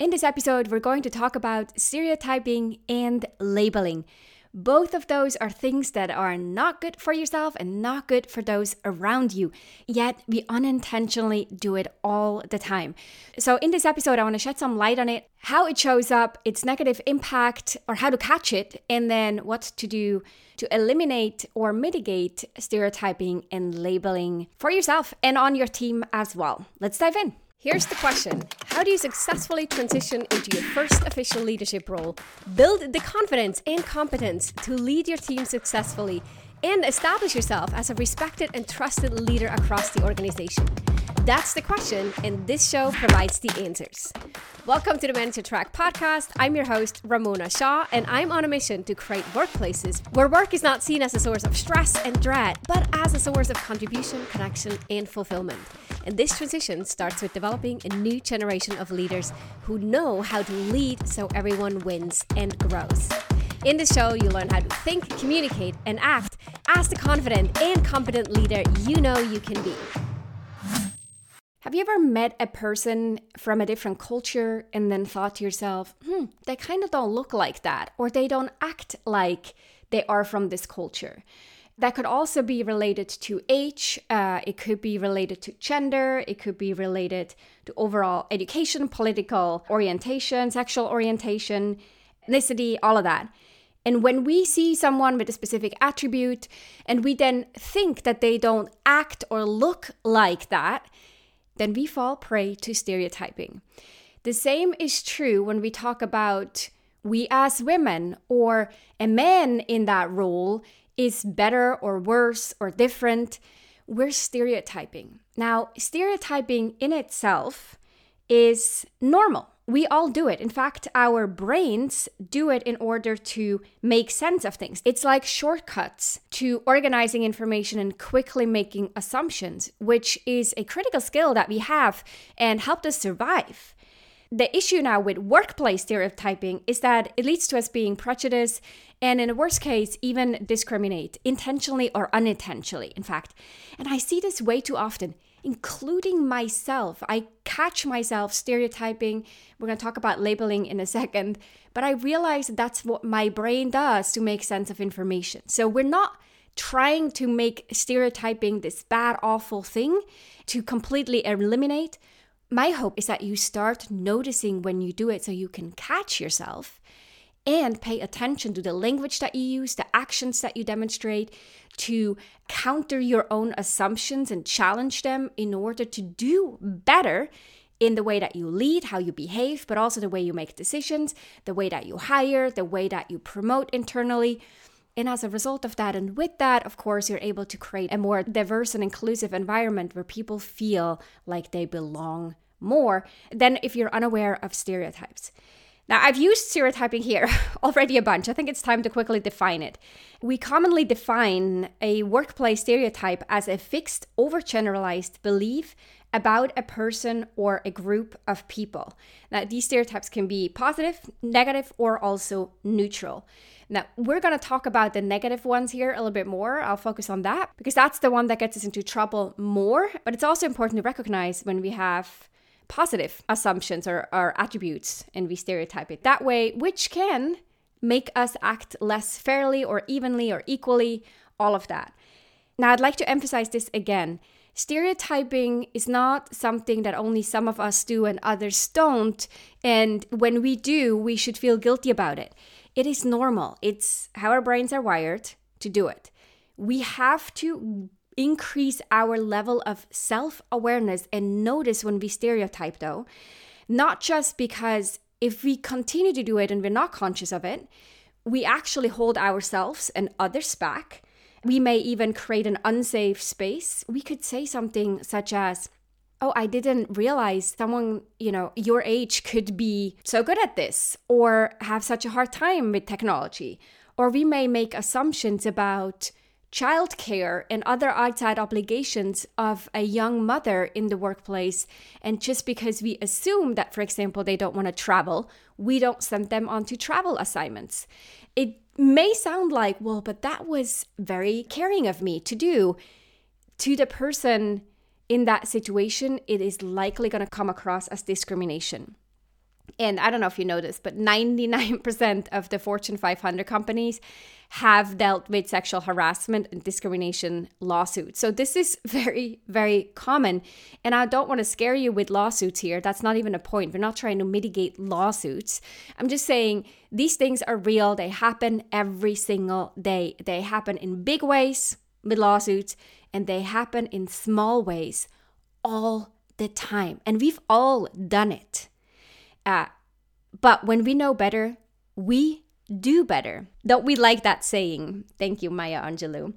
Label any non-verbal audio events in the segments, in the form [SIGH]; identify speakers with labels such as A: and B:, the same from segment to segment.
A: In this episode, we're going to talk about stereotyping and labeling. Both of those are things that are not good for yourself and not good for those around you. Yet we unintentionally do it all the time. So, in this episode, I want to shed some light on it, how it shows up, its negative impact, or how to catch it, and then what to do to eliminate or mitigate stereotyping and labeling for yourself and on your team as well. Let's dive in.
B: Here's the question How do you successfully transition into your first official leadership role? Build the confidence and competence to lead your team successfully and establish yourself as a respected and trusted leader across the organization. That's the question, and this show provides the answers. Welcome to the Manager Track podcast. I'm your host, Ramona Shaw, and I'm on a mission to create workplaces where work is not seen as a source of stress and dread, but as a source of contribution, connection, and fulfillment. And this transition starts with developing a new generation of leaders who know how to lead so everyone wins and grows. In the show, you learn how to think, communicate, and act as the confident and competent leader you know you can be.
A: Have you ever met a person from a different culture and then thought to yourself, hmm, they kind of don't look like that, or they don't act like they are from this culture? That could also be related to age, uh, it could be related to gender, it could be related to overall education, political orientation, sexual orientation, ethnicity, all of that. And when we see someone with a specific attribute and we then think that they don't act or look like that, then we fall prey to stereotyping. The same is true when we talk about we as women or a man in that role is better or worse or different. We're stereotyping. Now, stereotyping in itself is normal. We all do it. In fact, our brains do it in order to make sense of things. It's like shortcuts to organizing information and quickly making assumptions, which is a critical skill that we have and helped us survive the issue now with workplace stereotyping is that it leads to us being prejudiced and, in a worst case, even discriminate, intentionally or unintentionally, in fact. And I see this way too often, including myself. I catch myself stereotyping. We're going to talk about labeling in a second, but I realize that's what my brain does to make sense of information. So we're not trying to make stereotyping this bad, awful thing to completely eliminate my hope is that you start noticing when you do it so you can catch yourself and pay attention to the language that you use, the actions that you demonstrate, to counter your own assumptions and challenge them in order to do better in the way that you lead, how you behave, but also the way you make decisions, the way that you hire, the way that you promote internally. And as a result of that, and with that, of course, you're able to create a more diverse and inclusive environment where people feel like they belong more than if you're unaware of stereotypes. Now, I've used stereotyping here [LAUGHS] already a bunch. I think it's time to quickly define it. We commonly define a workplace stereotype as a fixed, overgeneralized belief about a person or a group of people. Now, these stereotypes can be positive, negative, or also neutral. Now, we're going to talk about the negative ones here a little bit more. I'll focus on that because that's the one that gets us into trouble more. But it's also important to recognize when we have positive assumptions or, or attributes and we stereotype it that way, which can make us act less fairly or evenly or equally, all of that. Now, I'd like to emphasize this again. Stereotyping is not something that only some of us do and others don't. And when we do, we should feel guilty about it. It is normal, it's how our brains are wired to do it. We have to increase our level of self awareness and notice when we stereotype, though, not just because if we continue to do it and we're not conscious of it, we actually hold ourselves and others back. We may even create an unsafe space. We could say something such as, Oh, I didn't realize someone, you know, your age could be so good at this or have such a hard time with technology. Or we may make assumptions about childcare and other outside obligations of a young mother in the workplace. And just because we assume that, for example, they don't want to travel, we don't send them on to travel assignments. It may sound like, well, but that was very caring of me to do. To the person in that situation, it is likely going to come across as discrimination. And I don't know if you this, but 99% of the Fortune 500 companies have dealt with sexual harassment and discrimination lawsuits. So this is [LAUGHS] very, very common. And I don't want to scare you with lawsuits here. That's not even a point. We're not trying to mitigate lawsuits. I'm just saying these things are real. They happen every single day. They happen in big ways with lawsuits, and they happen in small ways all the time. And we've all done it. Uh, but when we know better, we do better. Don't we like that saying? Thank you, Maya Angelou.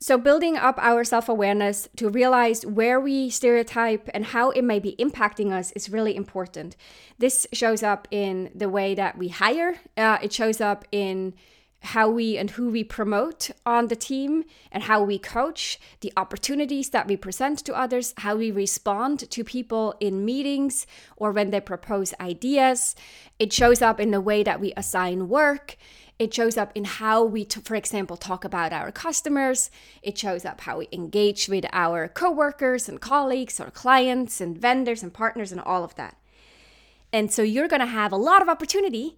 A: So, building up our self awareness to realize where we stereotype and how it may be impacting us is really important. This shows up in the way that we hire, uh, it shows up in how we and who we promote on the team and how we coach, the opportunities that we present to others, how we respond to people in meetings or when they propose ideas. It shows up in the way that we assign work. It shows up in how we, t- for example, talk about our customers. It shows up how we engage with our coworkers and colleagues or clients and vendors and partners and all of that. And so you're going to have a lot of opportunity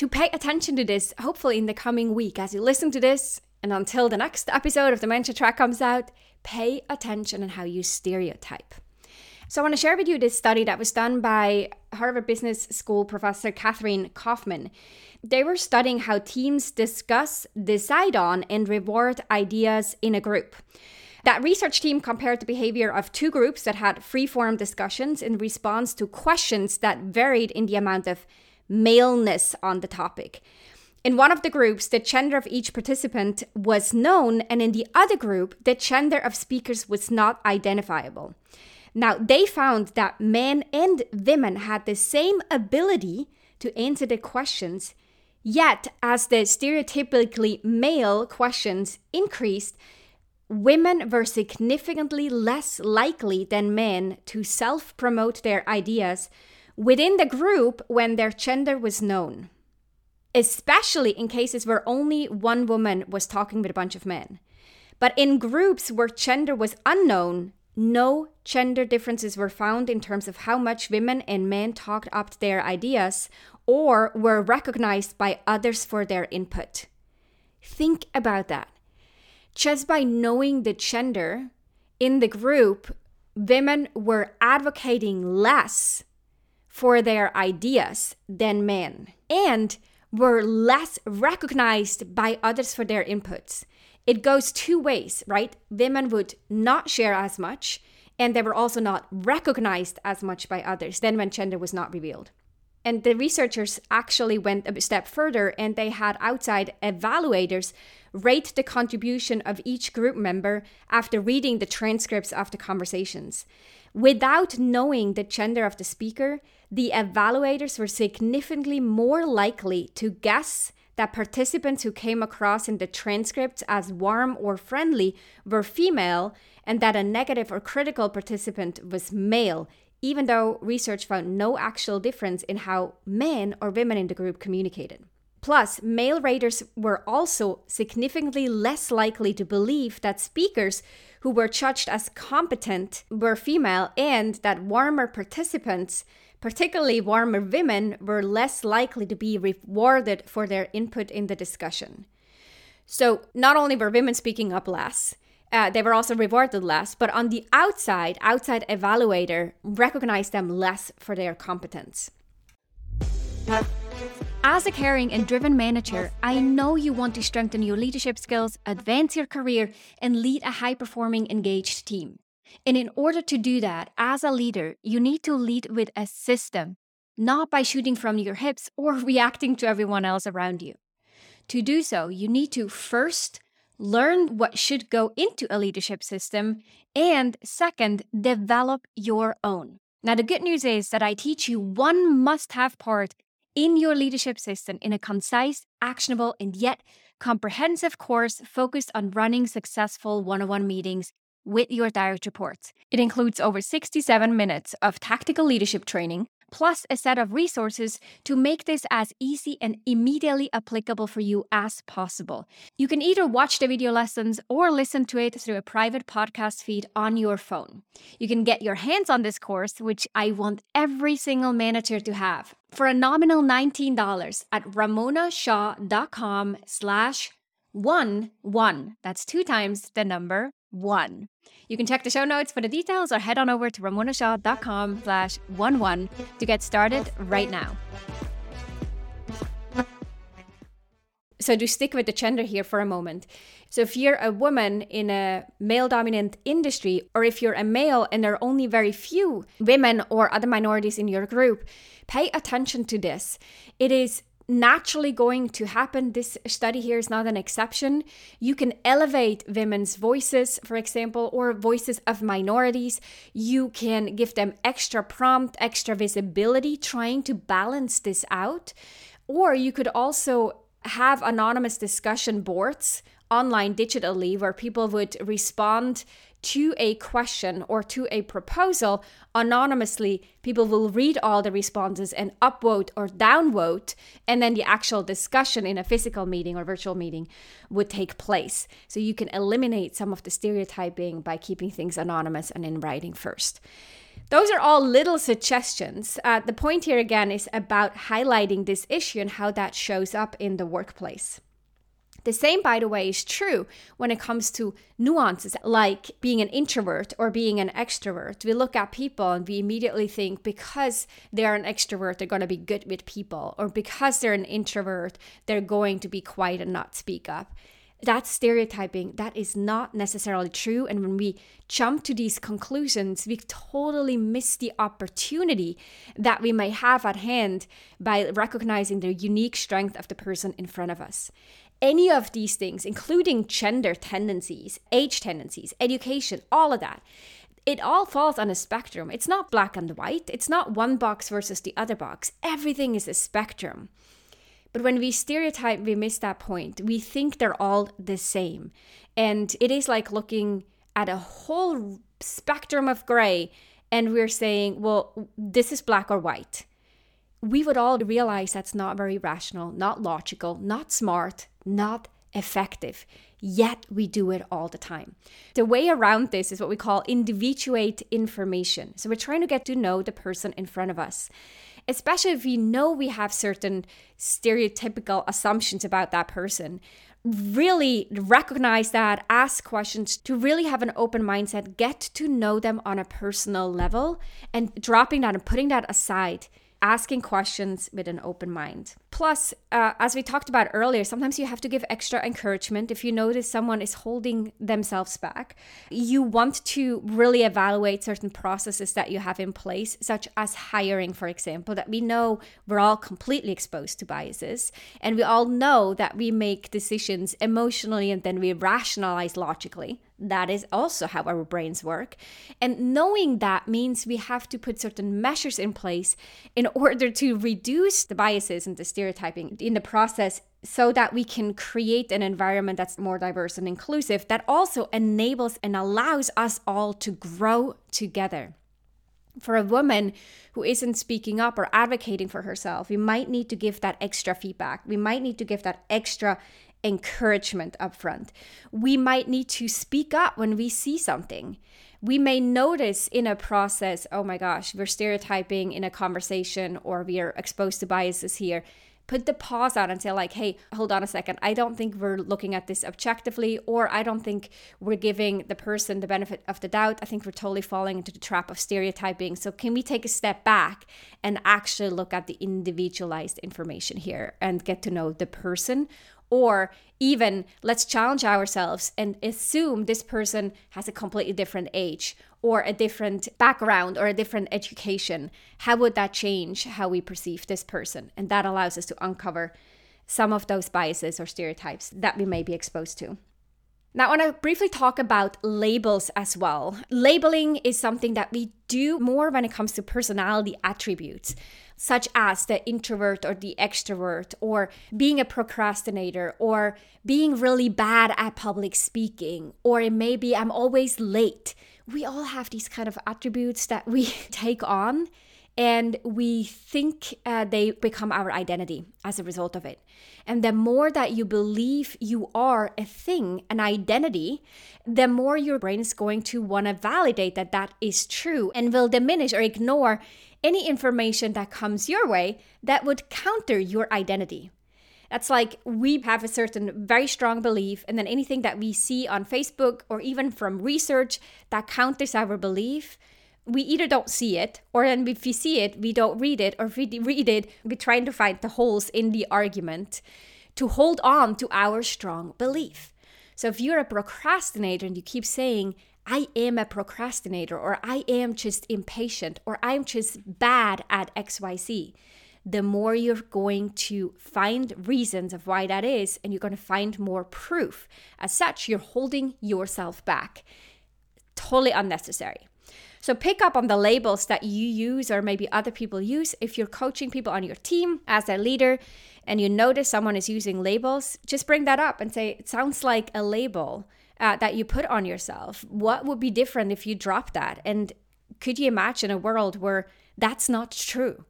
A: to pay attention to this, hopefully, in the coming week as you listen to this. And until the next episode of the Manager Track comes out, pay attention on how you stereotype. So, I want to share with you this study that was done by Harvard Business School professor Katherine Coffman. They were studying how teams discuss, decide on, and reward ideas in a group. That research team compared the behavior of two groups that had free form discussions in response to questions that varied in the amount of maleness on the topic. In one of the groups, the gender of each participant was known, and in the other group, the gender of speakers was not identifiable. Now, they found that men and women had the same ability to answer the questions, yet, as the stereotypically male questions increased, women were significantly less likely than men to self promote their ideas within the group when their gender was known, especially in cases where only one woman was talking with a bunch of men. But in groups where gender was unknown, no gender differences were found in terms of how much women and men talked up their ideas or were recognized by others for their input. Think about that. Just by knowing the gender in the group, women were advocating less for their ideas than men and were less recognized by others for their inputs. It goes two ways, right? Women would not share as much, and they were also not recognized as much by others than when gender was not revealed. And the researchers actually went a step further and they had outside evaluators rate the contribution of each group member after reading the transcripts of the conversations. Without knowing the gender of the speaker, the evaluators were significantly more likely to guess that participants who came across in the transcripts as warm or friendly were female and that a negative or critical participant was male, even though research found no actual difference in how men or women in the group communicated. Plus, male raters were also significantly less likely to believe that speakers who were judged as competent were female and that warmer participants Particularly warmer women were less likely to be rewarded for their input in the discussion. So, not only were women speaking up less, uh, they were also rewarded less, but on the outside, outside evaluator recognized them less for their competence. As a caring and driven manager, I know you want to strengthen your leadership skills, advance your career, and lead a high performing, engaged team. And in order to do that, as a leader, you need to lead with a system, not by shooting from your hips or [LAUGHS] reacting to everyone else around you. To do so, you need to first learn what should go into a leadership system, and second, develop your own. Now, the good news is that I teach you one must have part in your leadership system in a concise, actionable, and yet comprehensive course focused on running successful one on one meetings with your direct reports. It includes over 67 minutes of tactical leadership training, plus a set of resources to make this as easy and immediately applicable for you as possible. You can either watch the video lessons or listen to it through a private podcast feed on your phone. You can get your hands on this course, which I want every single manager to have, for a nominal $19 at ramonashaw.com slash one one. That's two times the number one. You can check the show notes for the details or head on over to ramonashaw.com slash one one to get started right now. So to stick with the gender here for a moment. So if you're a woman in a male dominant industry, or if you're a male and there are only very few women or other minorities in your group, pay attention to this. It is naturally going to happen. This study here is not an exception. You can elevate women's voices, for example, or voices of minorities. You can give them extra prompt, extra visibility, trying to balance this out. Or you could also have anonymous discussion boards online digitally where people would respond to a question or to a proposal anonymously, people will read all the responses and upvote or downvote, and then the actual discussion in a physical meeting or virtual meeting would take place. So you can eliminate some of the stereotyping by keeping things anonymous and in writing first. Those are all little suggestions. Uh, the point here again is about highlighting this issue and how that shows up in the workplace. The same, by the way, is true when it comes to nuances like being an introvert or being an extrovert. We look at people and we immediately think because they're an extrovert, they're going to be good with people, or because they're an introvert, they're going to be quiet and not speak up. That's stereotyping. That is not necessarily true. And when we jump to these conclusions, we totally miss the opportunity that we may have at hand by recognizing the unique strength of the person in front of us any of these things, including gender tendencies, age tendencies, education, all of that, it all falls on a spectrum. It's not black and white, it's not one box versus the other box. Everything is a spectrum. But when we stereotype, we miss that point. We think they're all the same. And it is like looking at a whole spectrum of gray and we're saying, well, this is black or white. We would all realize that's not very rational, not logical, not smart, not effective. Yet we do it all the time. The way around this is what we call individuate information. So we're trying to get to know the person in front of us, especially if we know we have certain stereotypical assumptions about that person. Really recognize that, ask questions to really have an open mindset, get to know them on a personal level, and dropping that and putting that aside asking questions with an open mind. Plus, uh, as we talked about earlier, sometimes you have to give extra encouragement. If you notice someone is holding themselves back, you want to really evaluate certain processes that you have in place, such as hiring, for example, that we know we're all completely exposed to biases. And we all know that we make decisions emotionally and then we rationalize logically. That is also how our brains work. And knowing that means we have to put certain measures in place in order to reduce the biases and the stereotyping in the process so that we can create an environment that's more diverse and inclusive that also enables and allows us all to grow together. For a woman who isn't speaking up or advocating for herself, we might need to give that extra feedback. We might need to give that extra encouragement up front. We might need to speak up when we see something. We may notice in a process, oh my gosh, we're stereotyping in a conversation or we are exposed to biases here. Put the pause on and say, like, hey, hold on a second. I don't think we're looking at this objectively, or I don't think we're giving the person the benefit of the doubt. I think we're totally falling into the trap of stereotyping. So, can we take a step back and actually look at the individualized information here and get to know the person or even let's challenge ourselves and assume this person has a completely different age or a different background or a different education. How would that change how we perceive this person? And that allows us to uncover some of those biases or stereotypes that we may be exposed to. Now, I want to briefly talk about labels as well. Labeling is something that we do more when it comes to personality attributes such as the introvert or the extrovert, or being a procrastinator, or being really bad at public speaking, or it may be I'm always late. We all have these kind of attributes that we [LAUGHS] take on. And we think uh, they become our identity as a result of it. And the more that you believe you are a thing, an identity, the more your brain is going to want to validate that that is true and will diminish or ignore any information that comes your way that would counter your identity. That's like we have a certain very strong belief, and then anything that we see on Facebook or even from research that counters our belief, we either don't see it, or then if we see it, we don't read it, or if we read it, we're trying to find the holes in the argument to hold on to our strong belief. So if you're a procrastinator and you keep saying, I am a procrastinator, or I am just impatient, or I'm just bad at XYZ, the more you're going to find reasons of why that is, and you're going to find more proof. As such, you're holding yourself back. Totally unnecessary. So pick up on the labels that you use or maybe other people use. If you're coaching people on your team as a leader and you notice someone is using labels, just bring that up and say, it sounds like a label uh, that you put on yourself. What would be different if you drop that? And could you imagine a world where that's not true?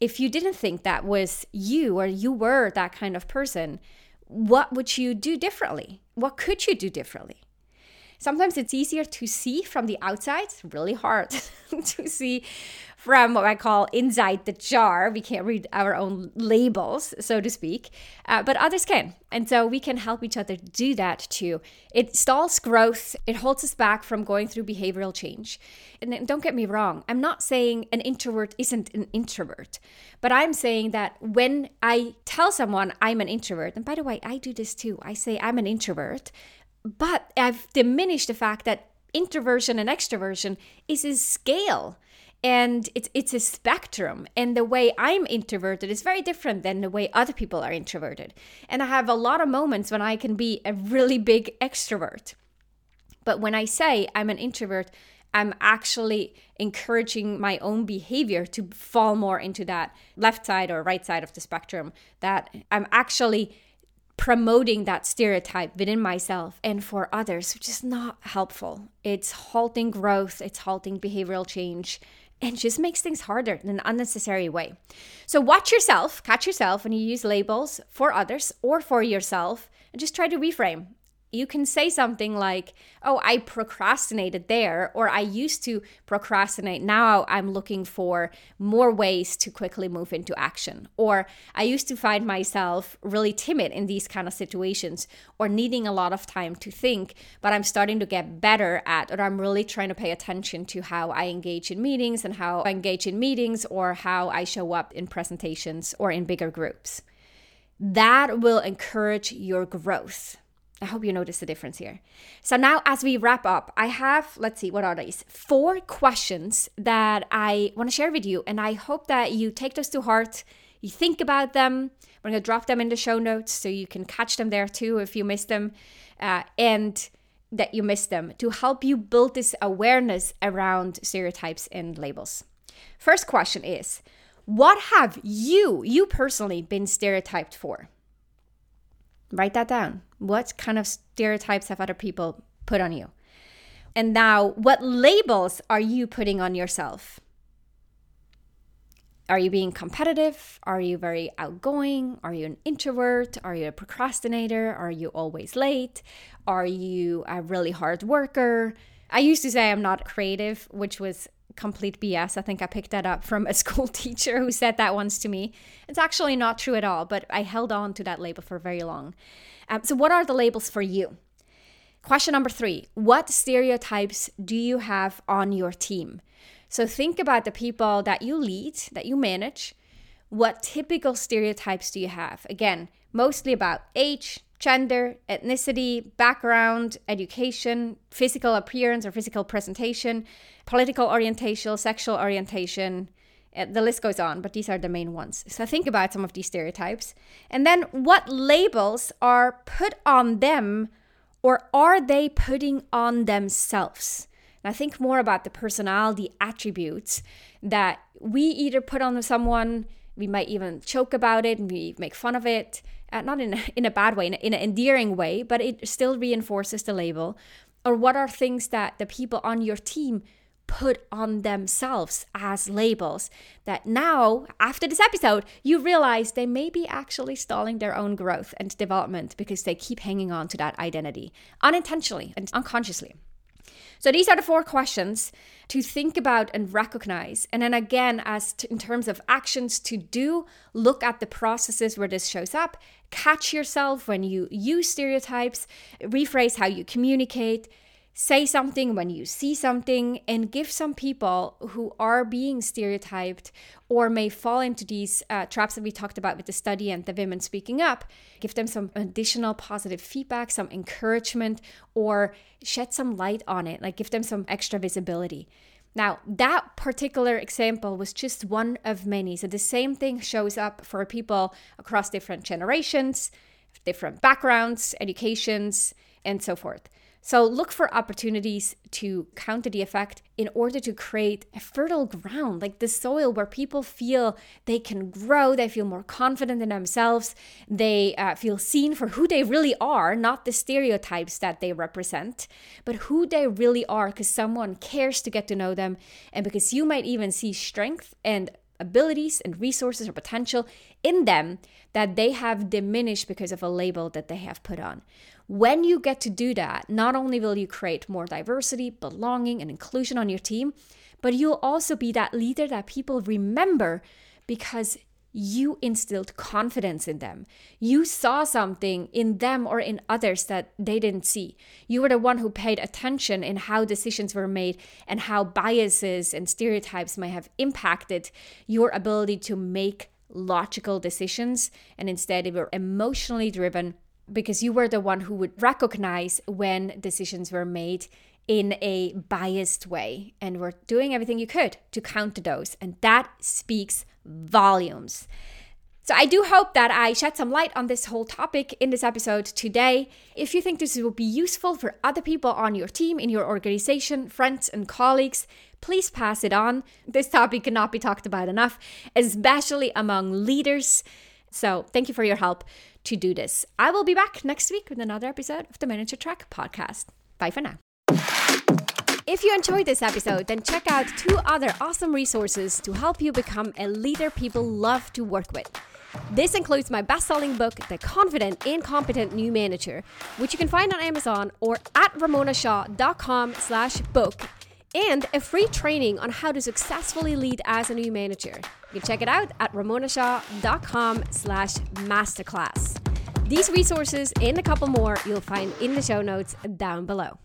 A: if you didn't think that was you or you were that kind of person, what would you do differently? What could you do differently? Sometimes it's easier to see from the outside, it's really hard [LAUGHS] to see from what I call inside the jar. We can't read our own labels, so to speak, uh, but others can. And so we can help each other do that too. It stalls growth, it holds us back from going through behavioral change. And don't get me wrong, I'm not saying an introvert isn't an introvert, but I'm saying that when I tell someone I'm an introvert, and by the way, I do this too, I say I'm an introvert, but I've diminished the fact that introversion and extroversion is a scale and it's it's a spectrum and the way i'm introverted is very different than the way other people are introverted. And i have a lot of moments when i can be a really big extrovert. But when i say i'm an introvert i'm actually encouraging my own behavior to fall more into that left side or right side of the spectrum that i'm actually promoting that stereotype within myself and for others, which is not helpful. It's halting growth, it's halting behavioral change, and just makes things harder in an unnecessary way. So watch yourself, catch yourself when you use labels for others or for yourself, and just try to reframe you can say something like, Oh, I procrastinated there, or I used to procrastinate. Now I'm looking for more ways to quickly move into action. Or I used to find myself really timid in these kind of situations or needing a lot of time to think, but I'm starting to get better at, or I'm really trying to pay attention to how I engage in meetings and how I engage in meetings or how I show up in presentations or in bigger groups. That will encourage your growth I hope you notice the difference here. So now as we wrap up, I have, let's see, what are these? Four questions that I want to share with you. And I hope that you take those to heart, you think about them. We're going to drop them in the show notes so you can catch them there too if you miss them. Uh, and that you miss them to help you build this awareness around stereotypes and labels. First question is What have you, you personally, been stereotyped for? Write that down. What kind of stereotypes have other people put on you? And now, what labels are you putting on yourself? Are you being competitive? Are you very outgoing? Are you an introvert? Are you a procrastinator? Are you always late? Are you a really hard worker? I used to say I'm not creative, which was complete BS. I think I picked that up from a [LAUGHS] school teacher who said that once to me. It's actually not true at all, but I held on to that label for very long. Um, so, what are the labels for you? Question number three What stereotypes do you have on your team? So, think about the people that you lead, that you manage. What typical stereotypes do you have? Again, mostly about age, gender, ethnicity, background, education, physical appearance or physical presentation, political orientation, sexual orientation. Uh, the list goes on, but these are the main ones. So think about some of these stereotypes. And then what labels are put on them or are they putting on themselves? Now think more about the personality attributes that we either put on someone, we might even joke about it and we make fun of it uh, not in a, [LAUGHS] in a bad way, in, a, in an endearing way, but it still reinforces the label. Or what are things that the people on your team put on themselves as labels that now, after this episode, you realize they may be actually stalling their own growth and development because they keep hanging on to that identity unintentionally and unconsciously. So these are the four questions to think about and recognize. And then again, as to, in terms of actions to do, look at the processes where this shows up. Catch yourself when you use stereotypes, rephrase how you communicate, say something when you see something and give some people who are being stereotyped or may fall into these uh, traps that we talked about with the study and the women speaking up give them some additional positive feedback some encouragement or shed some light on it like give them some extra visibility now, that particular example was just one of many. So the same thing shows up for people across different generations, different backgrounds, educations, and so forth. So look for opportunities to counter the effect in order to create a fertile ground, like the soil where people feel they can grow, they feel more confident in themselves, they uh, feel seen for who they really are, not the stereotypes that they represent, but who they really are because someone cares to get to know them and because you might even see strength and abilities and resources or potential in them that they have diminished because of a label that they have put on. When you get to do that, not only will you create more diversity, belonging, and inclusion on your team, but you'll also be that leader that people remember because you instilled confidence in them. You saw something in them or in others that they didn't see. You were the one who paid attention in how decisions were made and how biases and stereotypes may have impacted your ability to make logical decisions. And instead, they were emotionally driven because you were the one who would recognize when decisions were made in a biased way and were doing everything you could to counter those. And that speaks volumes. So, I do hope that I shed some light on this whole topic in this episode today. If you think this will be useful for other people on your team, in your organization, friends, and colleagues, please pass it on. This topic cannot be talked about enough, especially among leaders. So, thank you for your help to do this. I will be back next week with another episode of the Manager Track podcast. Bye for now.
B: If you enjoyed this episode, then check out two other awesome resources to help you become a leader people love to work with. This includes my best-selling book, The Confident and Competent New Manager, which you can find on Amazon or at ramonashaw.com slash book, and a free training on how to successfully lead as a new manager. You can check it out at ramonashaw.com slash masterclass. These resources and a couple more you'll find in the show notes down below.